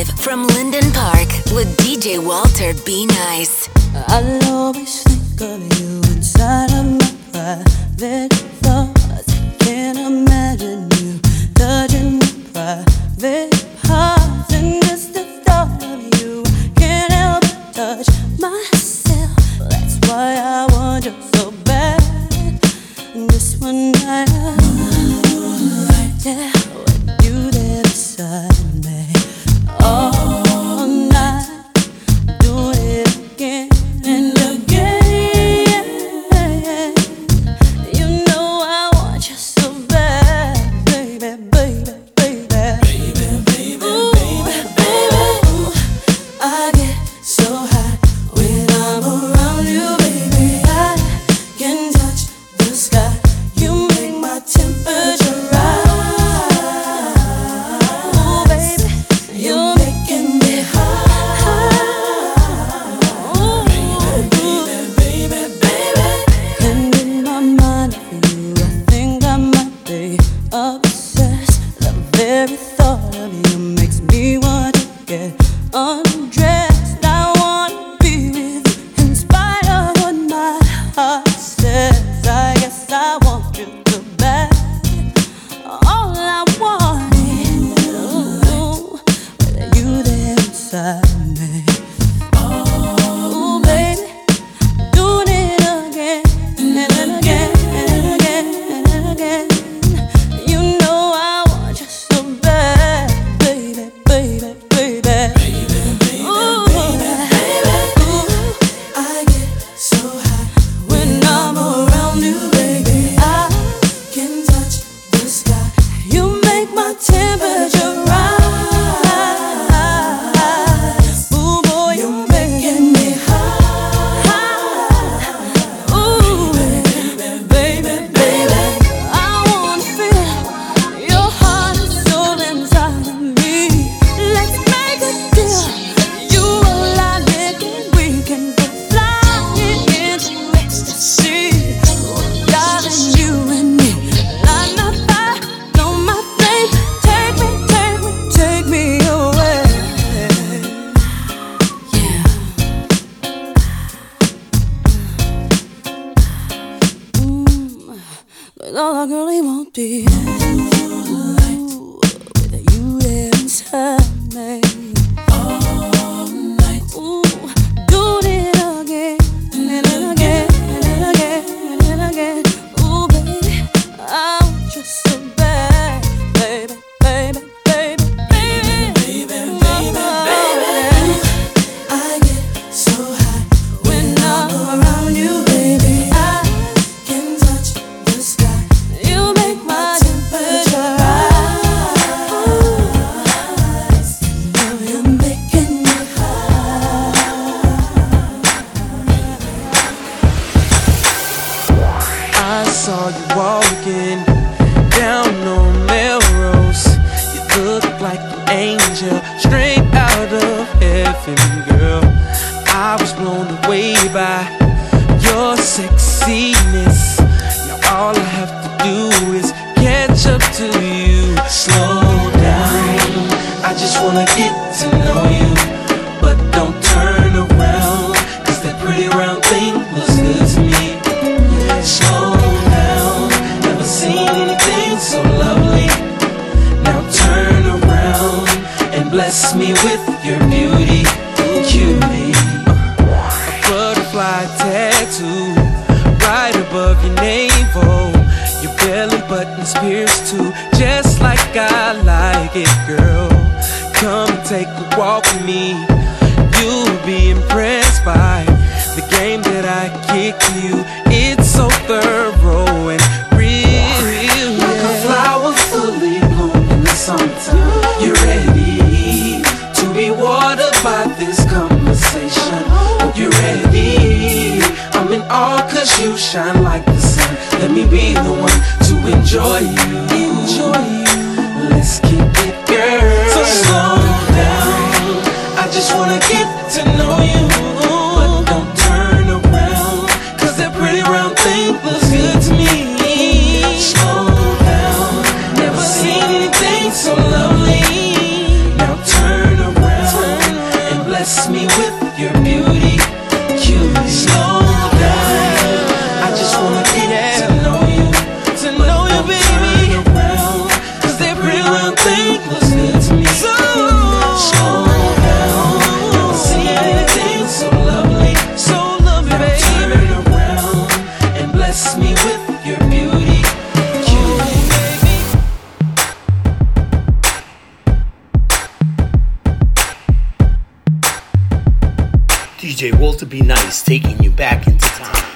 live from Linden Park with DJ Walter B Nice. I'll always think of you inside of my private thoughts. Can't imagine you touching my private Era he won't be. beauty. A butterfly tattoo right above your navel. Your belly button's pierced too, just like I like it, girl. Come and take a walk with me. You'll be impressed by the game that I kick you. you shine like the sun. Let me be the one to enjoy you. DJ Walter B. Nice taking you back into time.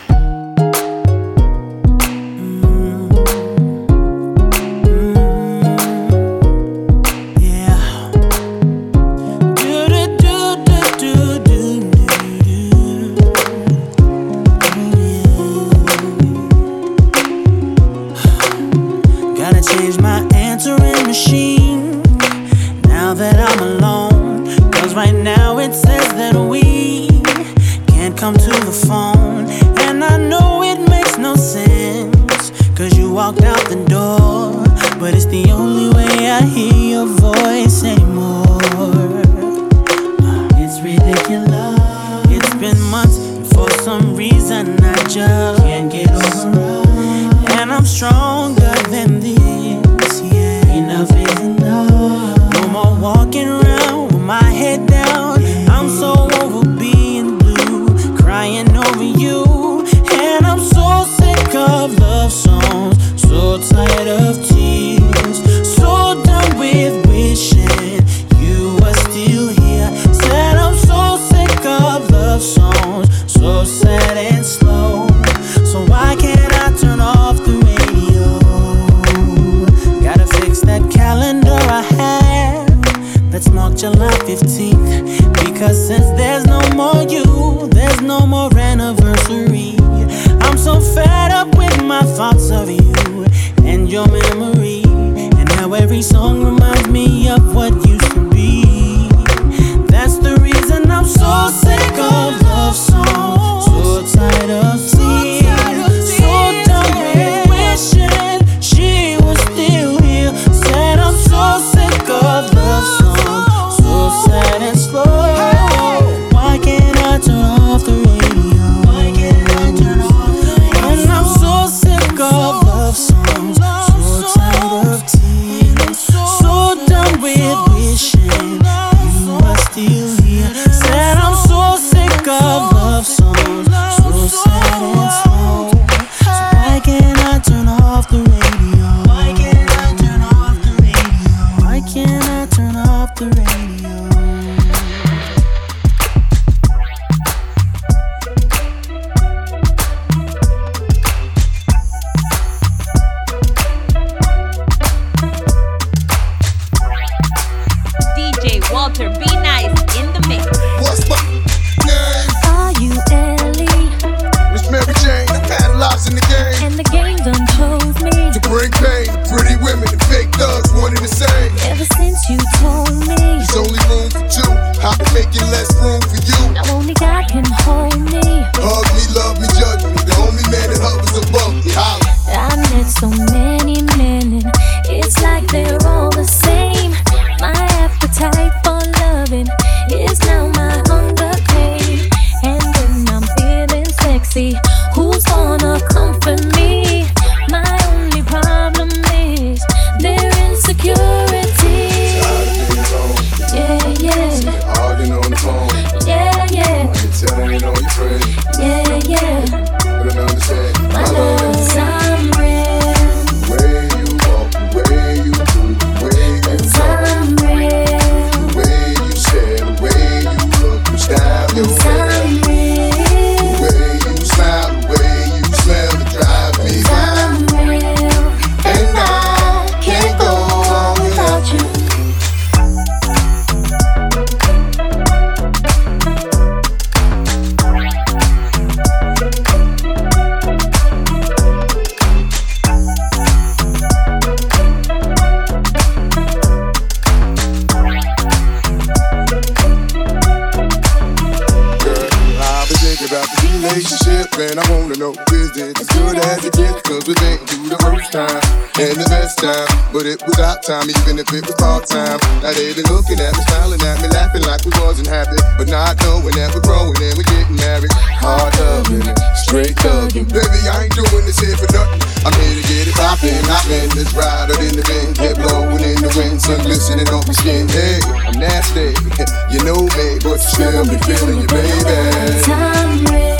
and I wanna know is it as good as it gets? Cause we been through the first time and the best time, but it was our time, even if it was part time. Now they been looking at me, smiling at me, laughing like we wasn't happy, but not knowing that we're growing and we're getting married. Hard loving, straight thugging. Baby, I ain't doing this here for nothing. I'm here to get it poppin'. I'm in this ride out in the wind, head blowing in the wind, sun glistening on my skin. Hey, I'm nasty, you know me, but you still be feeling you, baby. Time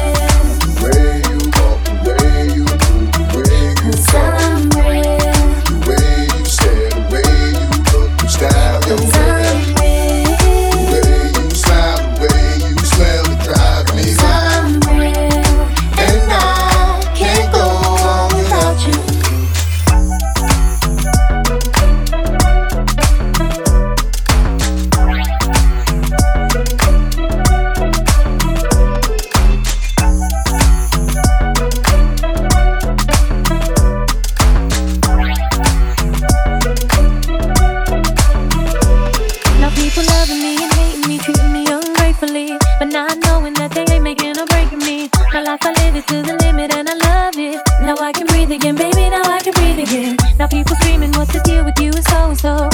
what the deal with you is so and so.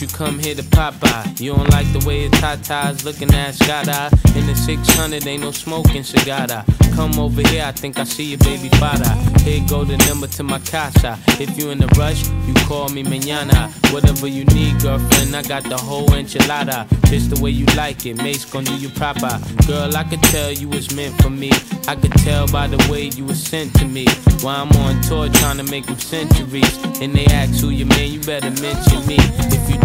you come here to pop Popeye? You don't like the way the tatas looking at Skada. In the 600, ain't no smoking cigar. Come over here, I think I see your baby father. Here go the number to my casa. If you in a rush, you call me mañana. Whatever you need, girlfriend, I got the whole enchilada. Just the way you like it, Mase gon' do you proper. Girl, I could tell you was meant for me. I could tell by the way you was sent to me. While I'm on tour trying to make them centuries. And they ask who you man, you better mention me. If you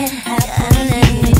Can have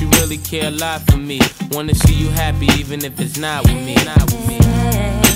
you really care a lot for me. Wanna see you happy, even if it's not with me. Not with me.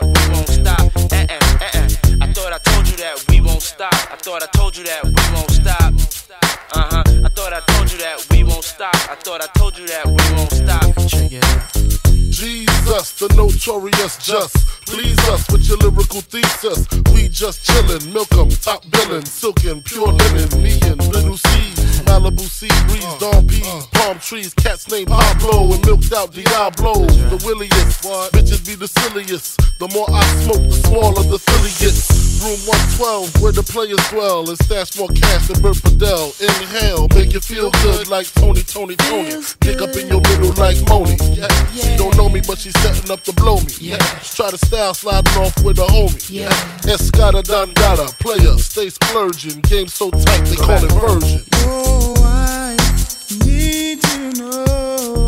That we won't stop. Uh uh uh uh. I thought I told you that we won't stop. I thought I told you that we won't stop. Uh huh. I thought I told you that we won't stop. I thought I told you that we won't stop. Check it out. Jesus, the notorious just. Please us with your lyrical thesis. We just chillin', milk 'em, top billin', silkin', pure linen, me and little C's. Malibu sea breeze, uh, dawn peas, uh. palm trees, cats named Pablo and milked out Diablo. The williest, bitches be the silliest. The more I smoke, the smaller the silly gets. Room 112, where the players dwell, and stash more cash than Bert Fidel. Inhale, make you feel good like Tony, Tony, Tony. Dig up in your middle like Moni. She don't know me, but she's setting up to blow me. Yeah. Try to style sliding off with a homie. Yeah. Escada Dangada, player, stay splurging. Game so tight, they call it version. Oh, I need to know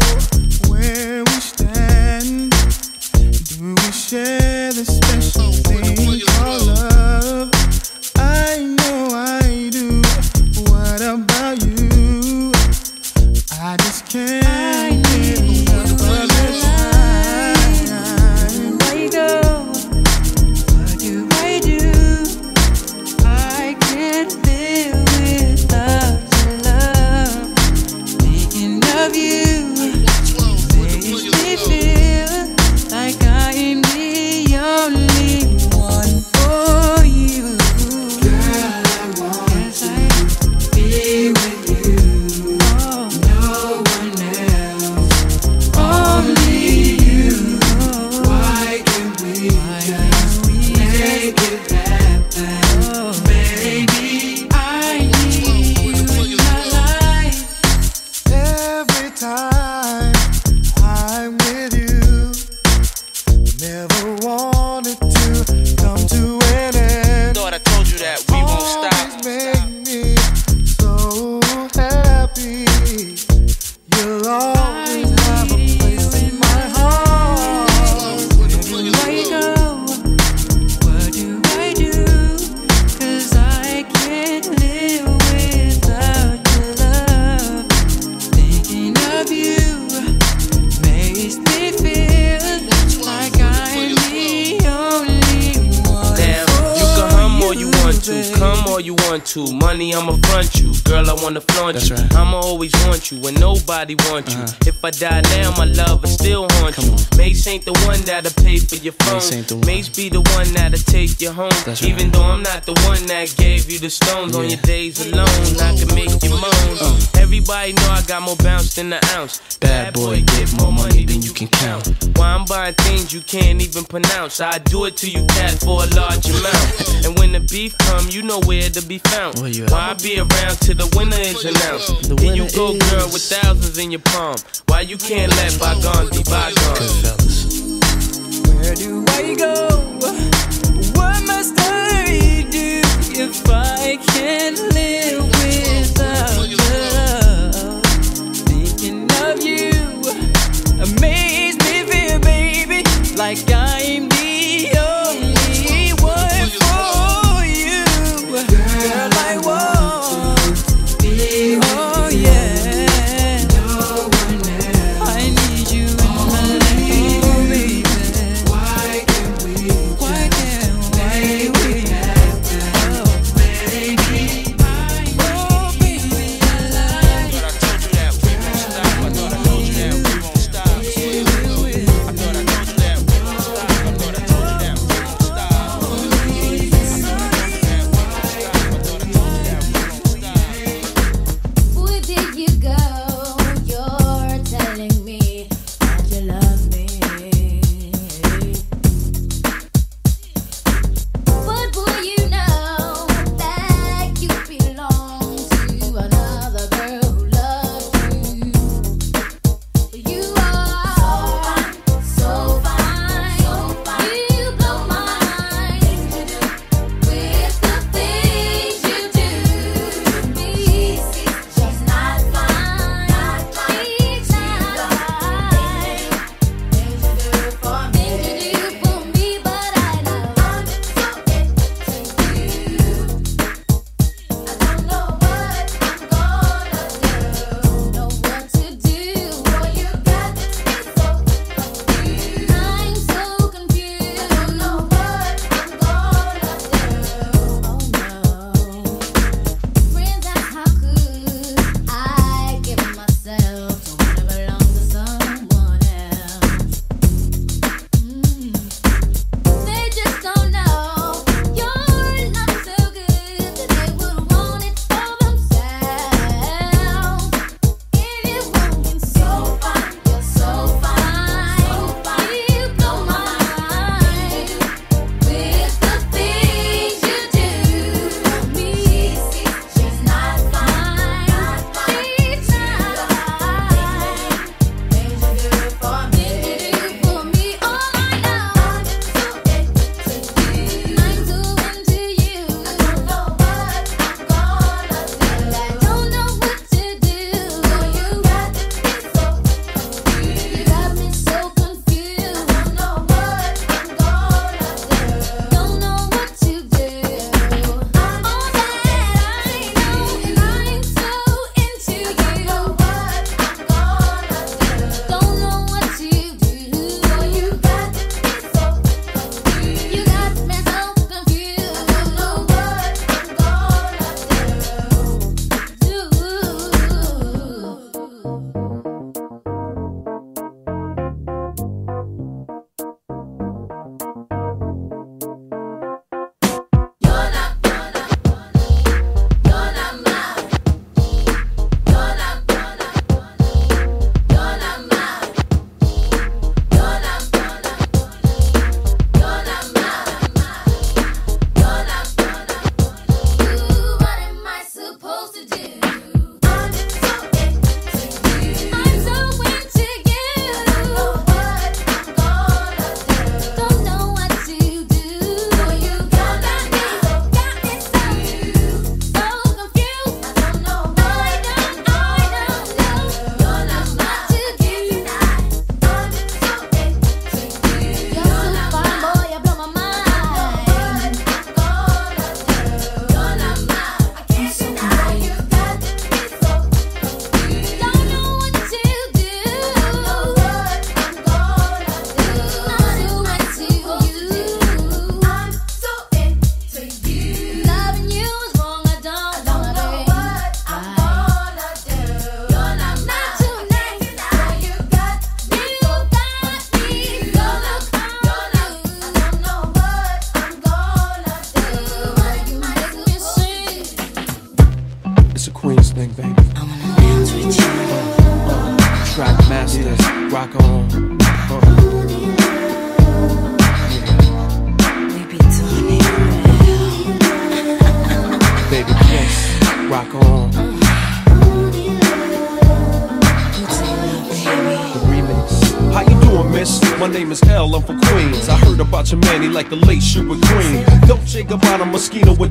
where we stand. Do we share the can't nobody wants you. Uh-huh. If I die now, my love will still haunt you. Mase ain't the one that'll pay for your phone. Mase ain't the one. Mase be the one that'll take you home. That's right. Even though I'm not the one that gave you the stones on your days alone, I can make you. Everybody know I got more bounce than the ounce. Bad boy, get more money than you can count. Why I'm buying things you can't even pronounce. I do it to you, cat, for a large amount. and when the beef come, you know where to be found. Where you? Why I be around till the winner is announced? The Here you go, is- girl, with thousands in your palm. Why you can't let bygones be bygones? Where do I go? What must I do if I can't live without love?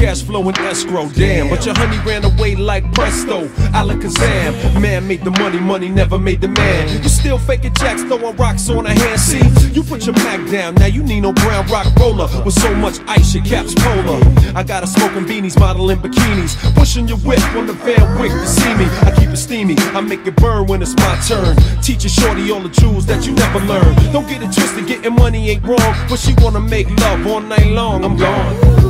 Cash flow in escrow? Damn, but your honey ran away like presto. Alakazam, man made the money, money never made the man. You still faking jacks, throwing rocks on a hand. See, you put your Mac down, now you need no brown rock roller with so much ice your caps polar. I got a smoking beanies, modeling bikinis, pushing your whip on the Van to see me. I keep it steamy, I make it burn when it's my turn. Teaching shorty all the jewels that you never learned. Don't get it twisted, getting money ain't wrong, but she wanna make love all night long. I'm gone.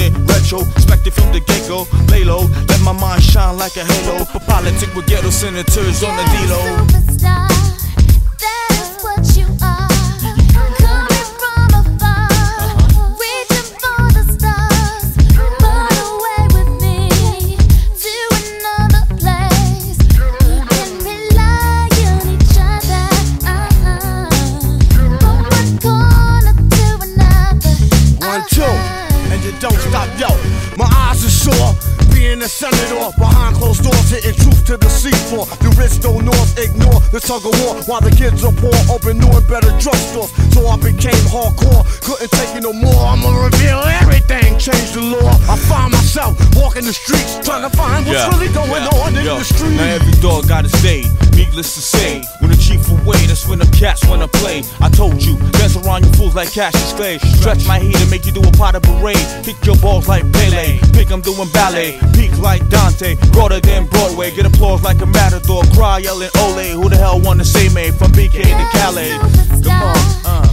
it retro, expected from the get go. Lay low, let my mind shine like a halo. Politic with ghetto senators on the D-Lo. One, send it off. Behind closed doors, hitting truth to the seafloor. The rich don't north ignore the tug of war while the kids are poor. Open new and better drugstores. So I became hardcore. Couldn't take it no more. I'ma reveal everything. Change the law. I find myself walking the streets trying to find what's really going yeah, on in yo. the street. Now every dog got his day. Needless to say, when the chief away, that's when the cats wanna play. I told you, dance around you fools like Cassius Clay. Stretch my heat and make you do a pot of parade. Kick your balls like Pele. Think I'm doing ballet. Peak like Dante. Broader than Broadway. Get applause like a matador. Cry yelling Ole. Who the hell wanna see me from BK to Calais? Come on, uh.